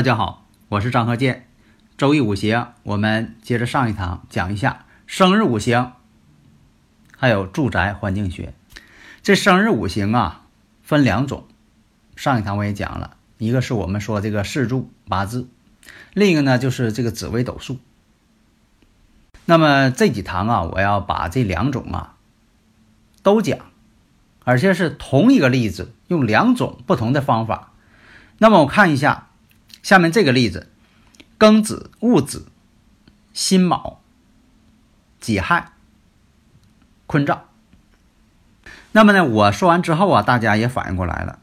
大家好，我是张鹤剑。周易五行，我们接着上一堂讲一下生日五行，还有住宅环境学。这生日五行啊，分两种。上一堂我也讲了，一个是我们说这个四柱八字，另一个呢就是这个紫微斗数。那么这几堂啊，我要把这两种啊都讲，而且是同一个例子，用两种不同的方法。那么我看一下。下面这个例子：庚子、戊子、辛卯、己亥、坤兆。那么呢，我说完之后啊，大家也反应过来了。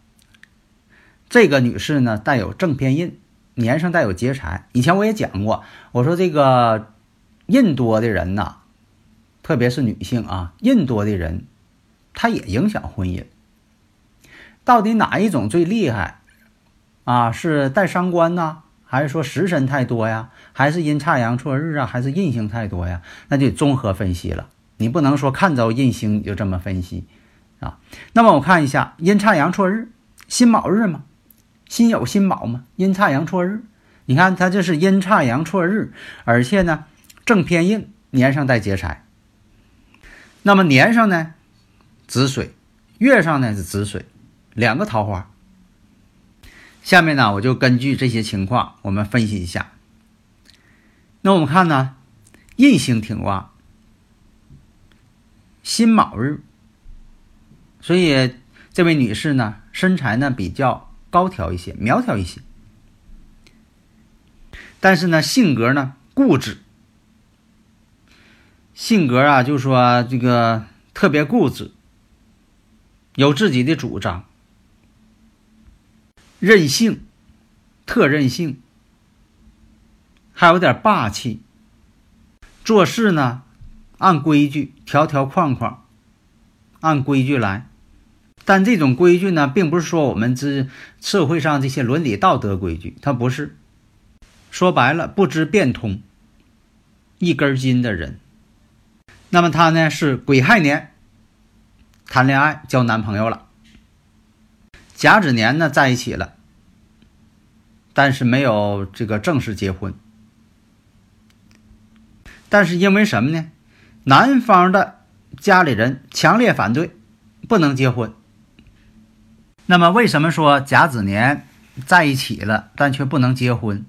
这个女士呢，带有正偏印，年上带有劫财。以前我也讲过，我说这个印多的人呐，特别是女性啊，印多的人，她也影响婚姻。到底哪一种最厉害？啊，是带伤官呢，还是说食神太多呀？还是阴差阳错日啊？还是印星太多呀？那就综合分析了。你不能说看着印星你就这么分析啊。那么我看一下阴差阳错日，辛卯日嘛，辛酉辛卯嘛，阴差阳错日。你看它这是阴差阳错日，而且呢正偏印，年上带劫财。那么年上呢子水，月上呢是子水，两个桃花。下面呢，我就根据这些情况，我们分析一下。那我们看呢，印星挺旺，辛卯日，所以这位女士呢，身材呢比较高挑一些，苗条一些，但是呢，性格呢固执，性格啊，就说这个特别固执，有自己的主张。任性，特任性，还有点霸气。做事呢，按规矩，条条框框，按规矩来。但这种规矩呢，并不是说我们这社会上这些伦理道德规矩，它不是。说白了，不知变通，一根筋的人。那么他呢，是癸亥年谈恋爱交男朋友了。甲子年呢，在一起了，但是没有这个正式结婚。但是因为什么呢？男方的家里人强烈反对，不能结婚。那么为什么说甲子年在一起了，但却不能结婚？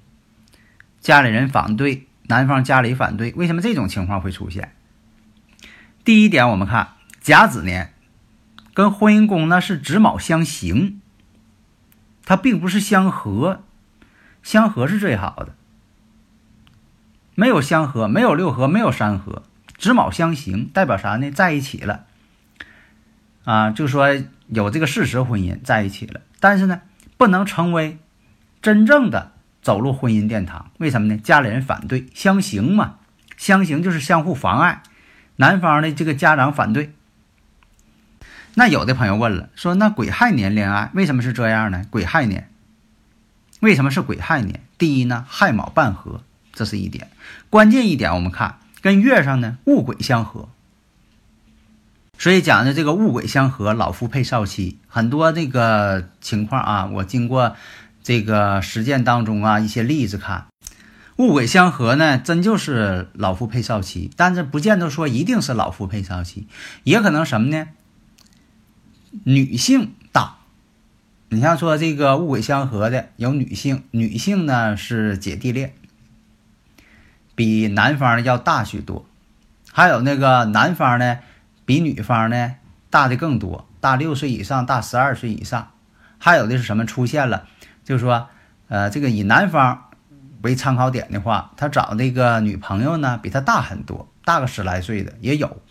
家里人反对，男方家里反对，为什么这种情况会出现？第一点，我们看甲子年。跟婚姻宫呢是子卯相刑，它并不是相合，相合是最好的。没有相合，没有六合，没有三合，子卯相刑代表啥呢？在一起了，啊，就说有这个事实婚姻在一起了，但是呢，不能成为真正的走入婚姻殿堂。为什么呢？家里人反对，相刑嘛，相刑就是相互妨碍，男方的这个家长反对。那有的朋友问了，说那癸亥年恋爱为什么是这样呢？癸亥年为什么是癸亥年？第一呢，亥卯半合，这是一点。关键一点，我们看跟月上呢戊癸相合，所以讲的这个戊癸相合，老夫配少妻，很多这个情况啊，我经过这个实践当中啊一些例子看，戊癸相合呢，真就是老夫配少妻，但是不见得说一定是老夫配少妻，也可能什么呢？女性大，你像说这个物鬼相合的有女性，女性呢是姐弟恋，比男方要大许多。还有那个男方呢，比女方呢大的更多，大六岁以上，大十二岁以上。还有的是什么出现了？就是说，呃，这个以男方为参考点的话，他找那个女朋友呢比他大很多，大个十来岁的也有。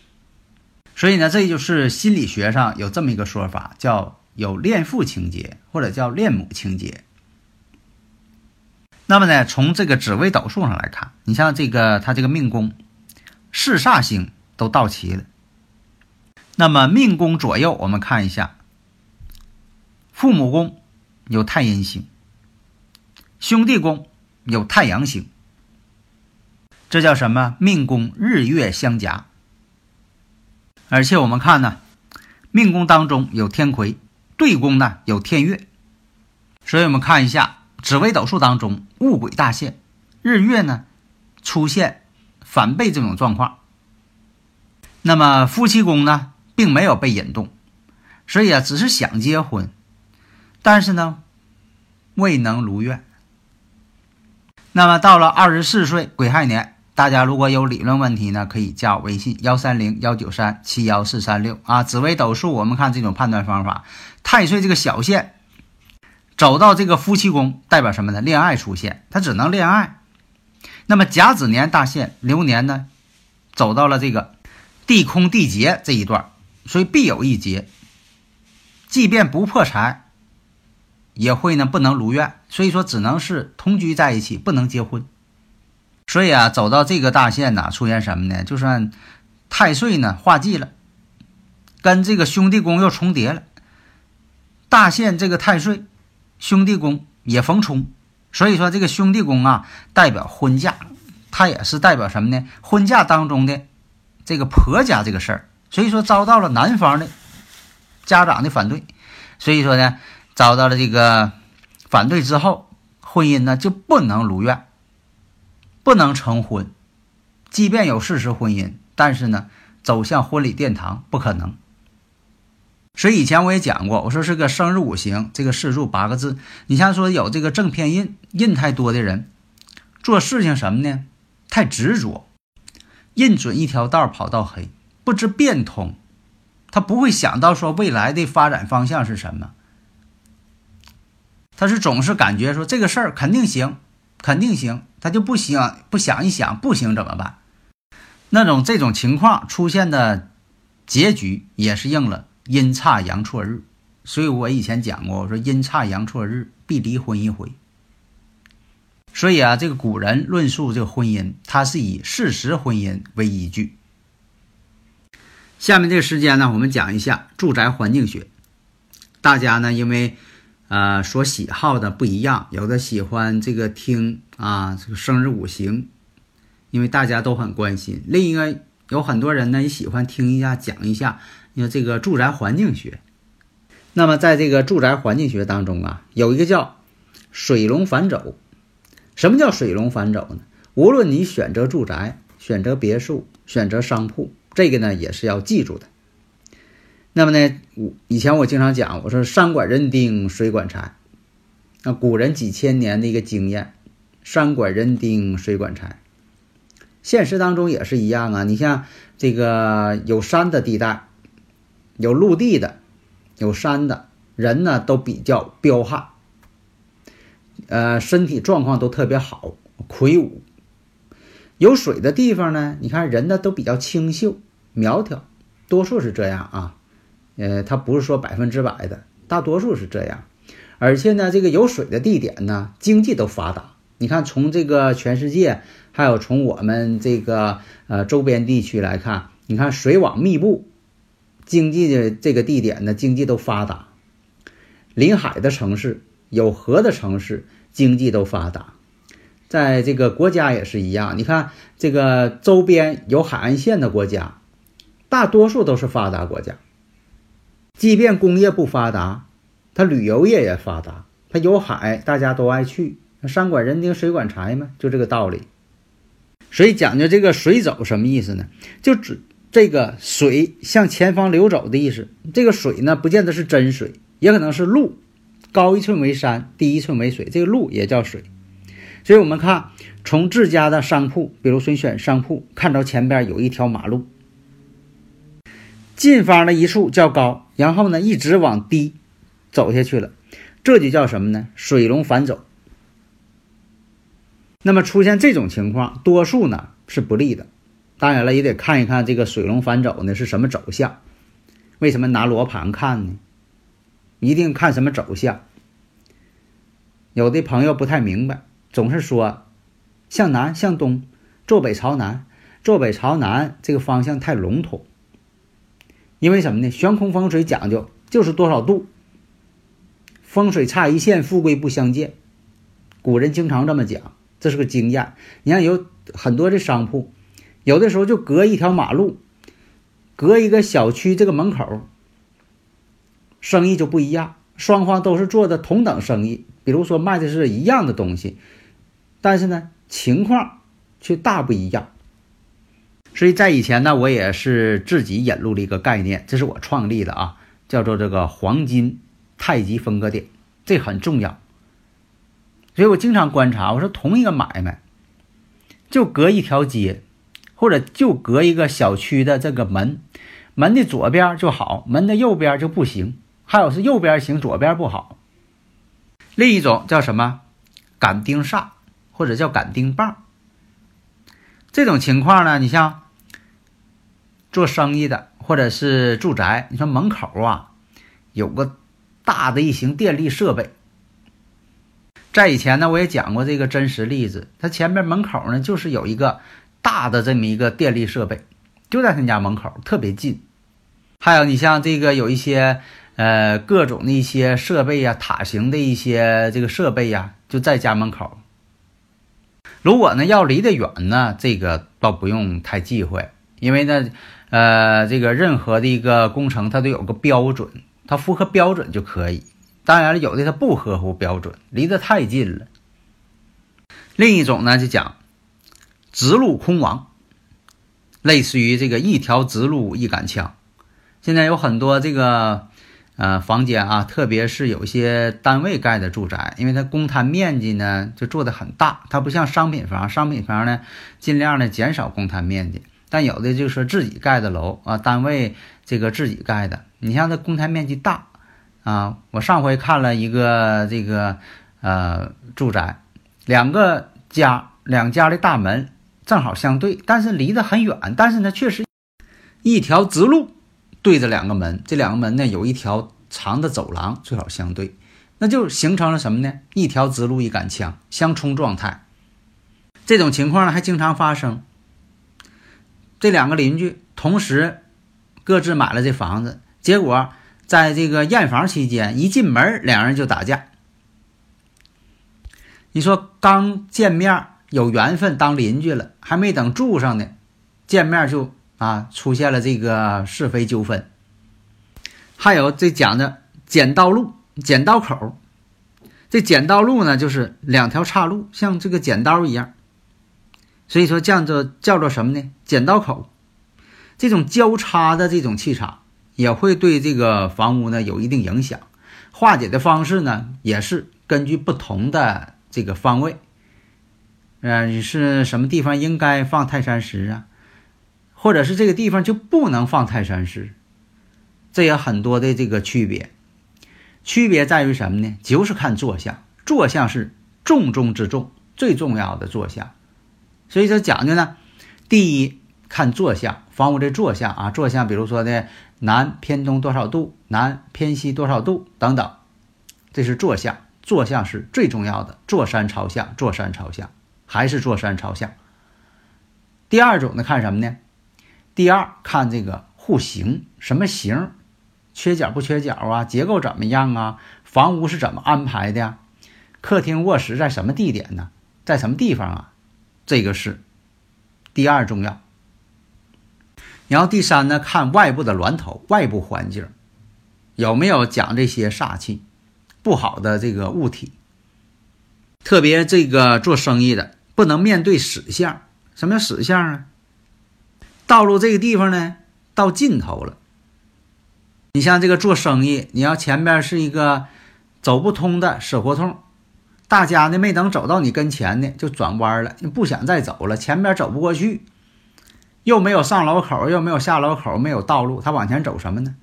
所以呢，这就是心理学上有这么一个说法，叫有恋父情节或者叫恋母情节。那么呢，从这个紫微斗数上来看，你像这个他这个命宫，四煞星都到齐了。那么命宫左右，我们看一下，父母宫有太阴星，兄弟宫有太阳星，这叫什么？命宫日月相夹。而且我们看呢，命宫当中有天魁，对宫呢有天月，所以我们看一下。紫微斗数当中，戊癸大限，日月呢出现反背这种状况。那么夫妻宫呢，并没有被引动，所以啊，只是想结婚，但是呢，未能如愿。那么到了二十四岁癸亥年，大家如果有理论问题呢，可以加我微信幺三零幺九三七幺四三六啊。紫微斗数，我们看这种判断方法，太岁这个小线。走到这个夫妻宫，代表什么呢？恋爱出现，他只能恋爱。那么甲子年大限流年呢，走到了这个地空地劫这一段，所以必有一劫。即便不破财，也会呢不能如愿。所以说只能是同居在一起，不能结婚。所以啊，走到这个大限呢，出现什么呢？就算太岁呢化忌了，跟这个兄弟宫又重叠了。大限这个太岁。兄弟宫也逢冲，所以说这个兄弟宫啊，代表婚嫁，它也是代表什么呢？婚嫁当中的这个婆家这个事儿，所以说遭到了男方的家长的反对，所以说呢，遭到了这个反对之后，婚姻呢就不能如愿，不能成婚，即便有事实婚姻，但是呢，走向婚礼殿堂不可能。所以以前我也讲过，我说是个生日五行，这个四柱八个字。你像说有这个正偏印印太多的人，做事情什么呢？太执着，印准一条道跑到黑，不知变通，他不会想到说未来的发展方向是什么。他是总是感觉说这个事儿肯定行，肯定行，他就不想不想一想不行怎么办？那种这种情况出现的结局也是应了。阴差阳错日，所以我以前讲过，我说阴差阳错日必离婚一回。所以啊，这个古人论述这个婚姻，他是以事实婚姻为依据。下面这个时间呢，我们讲一下住宅环境学。大家呢，因为呃所喜好的不一样，有的喜欢这个听啊这个生日五行，因为大家都很关心；另一个有很多人呢也喜欢听一下讲一下。因为这个住宅环境学，那么在这个住宅环境学当中啊，有一个叫水龙反走。什么叫水龙反走呢？无论你选择住宅、选择别墅、选择商铺，这个呢也是要记住的。那么呢，以前我经常讲，我说山管人丁，水管财。那古人几千年的一个经验，山管人丁，水管财。现实当中也是一样啊。你像这个有山的地带。有陆地的，有山的，人呢都比较彪悍，呃，身体状况都特别好，魁梧。有水的地方呢，你看人呢都比较清秀苗条，多数是这样啊，呃，它不是说百分之百的，大多数是这样。而且呢，这个有水的地点呢，经济都发达。你看，从这个全世界，还有从我们这个呃周边地区来看，你看水网密布。经济的这个地点呢，经济都发达，临海的城市、有河的城市，经济都发达。在这个国家也是一样，你看这个周边有海岸线的国家，大多数都是发达国家。即便工业不发达，它旅游业也发达，它有海，大家都爱去。那山管人丁，水管财嘛，就这个道理。所以讲究这个水走什么意思呢？就指。这个水向前方流走的意思，这个水呢，不见得是真水，也可能是路。高一寸为山，低一寸为水，这个路也叫水。所以，我们看从自家的商铺，比如说选商铺，看到前边有一条马路，近方的一处较高，然后呢，一直往低走下去了，这就叫什么呢？水龙反走。那么出现这种情况，多数呢是不利的。当然了，也得看一看这个水龙反走呢是什么走向。为什么拿罗盘看呢？一定看什么走向。有的朋友不太明白，总是说向南、向东、坐北朝南、坐北朝南，这个方向太笼统。因为什么呢？悬空风水讲究就是多少度。风水差一线，富贵不相见。古人经常这么讲，这是个经验。你看有很多的商铺，有的时候就隔一条马路，隔一个小区这个门口，生意就不一样。双方都是做的同等生意，比如说卖的是一样的东西，但是呢情况却大不一样。所以在以前呢，我也是自己引入了一个概念，这是我创立的啊，叫做这个黄金太极分割点，这很重要。所以我经常观察，我说同一个买卖，就隔一条街，或者就隔一个小区的这个门，门的左边就好，门的右边就不行。还有是右边行，左边不好。另一种叫什么？赶钉煞，或者叫赶钉棒。这种情况呢，你像做生意的，或者是住宅，你说门口啊有个大的一型电力设备。在以前呢，我也讲过这个真实例子，他前面门口呢就是有一个大的这么一个电力设备，就在他家门口，特别近。还有你像这个有一些。呃，各种的一些设备呀，塔形的一些这个设备呀，就在家门口。如果呢要离得远呢，这个倒不用太忌讳，因为呢，呃，这个任何的一个工程它都有个标准，它符合标准就可以。当然了，有的它不合乎标准，离得太近了。另一种呢就讲直路空亡，类似于这个一条直路一杆枪。现在有很多这个。呃，房间啊，特别是有些单位盖的住宅，因为它公摊面积呢就做的很大，它不像商品房，商品房呢尽量的减少公摊面积，但有的就是自己盖的楼啊，单位这个自己盖的，你像它公摊面积大啊，我上回看了一个这个呃住宅，两个家两家的大门正好相对，但是离得很远，但是呢确实一条直路。对着两个门，这两个门呢有一条长的走廊，最好相对，那就形成了什么呢？一条直路一杆枪相冲状态。这种情况呢还经常发生。这两个邻居同时各自买了这房子，结果在这个验房期间一进门，两人就打架。你说刚见面有缘分当邻居了，还没等住上呢，见面就。啊，出现了这个是非纠纷，还有这讲的剪刀路、剪刀口。这剪刀路呢，就是两条岔路，像这个剪刀一样，所以说叫做叫做什么呢？剪刀口。这种交叉的这种气场也会对这个房屋呢有一定影响。化解的方式呢，也是根据不同的这个方位，嗯，是什么地方应该放泰山石啊？或者是这个地方就不能放泰山石，这也很多的这个区别。区别在于什么呢？就是看坐向，坐向是重中之重、最重要的坐向。所以说讲究呢，第一看坐向，房屋的坐向啊，坐向，比如说的南偏东多少度，南偏西多少度等等，这是坐向。坐向是最重要的，坐山朝向，坐山朝向，还是坐山朝向。第二种呢，看什么呢？第二，看这个户型什么型，缺角不缺角啊？结构怎么样啊？房屋是怎么安排的呀？客厅、卧室在什么地点呢？在什么地方啊？这个是第二重要。然后第三呢，看外部的峦头，外部环境有没有讲这些煞气不好的这个物体。特别这个做生意的不能面对死相，什么叫死相啊？道路这个地方呢，到尽头了。你像这个做生意，你要前边是一个走不通的死胡同，大家呢没等走到你跟前呢，就转弯了，你不想再走了，前边走不过去，又没有上楼口，又没有下楼口，没有道路，他往前走什么呢？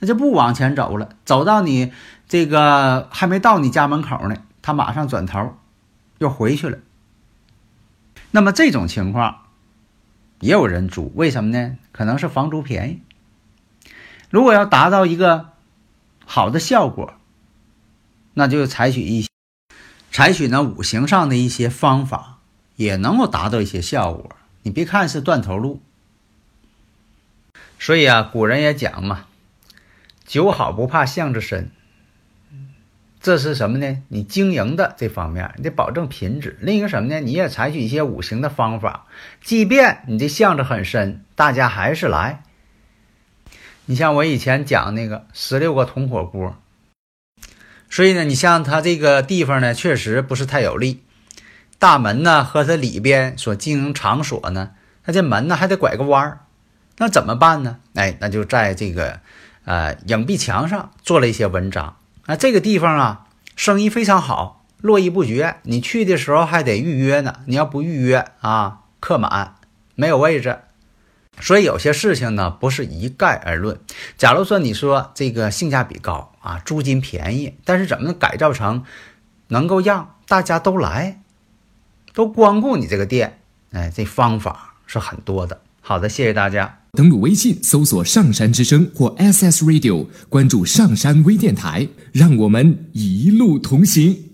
他就不往前走了，走到你这个还没到你家门口呢，他马上转头又回去了。那么这种情况也有人租，为什么呢？可能是房租便宜。如果要达到一个好的效果，那就采取一采取呢五行上的一些方法，也能够达到一些效果。你别看是断头路，所以啊，古人也讲嘛，酒好不怕巷子深。这是什么呢？你经营的这方面，你得保证品质。另一个什么呢？你也采取一些五行的方法，即便你这巷子很深，大家还是来。你像我以前讲那个十六个铜火锅，所以呢，你像它这个地方呢，确实不是太有利。大门呢和它里边所经营场所呢，它这门呢还得拐个弯儿，那怎么办呢？哎，那就在这个呃影壁墙上做了一些文章。那这个地方啊，生意非常好，络绎不绝。你去的时候还得预约呢，你要不预约啊，客满，没有位置。所以有些事情呢，不是一概而论。假如说你说这个性价比高啊，租金便宜，但是怎么改造成能够让大家都来，都光顾你这个店？哎，这方法是很多的。好的，谢谢大家。登录微信，搜索“上山之声”或 SS Radio，关注上山微电台，让我们一路同行。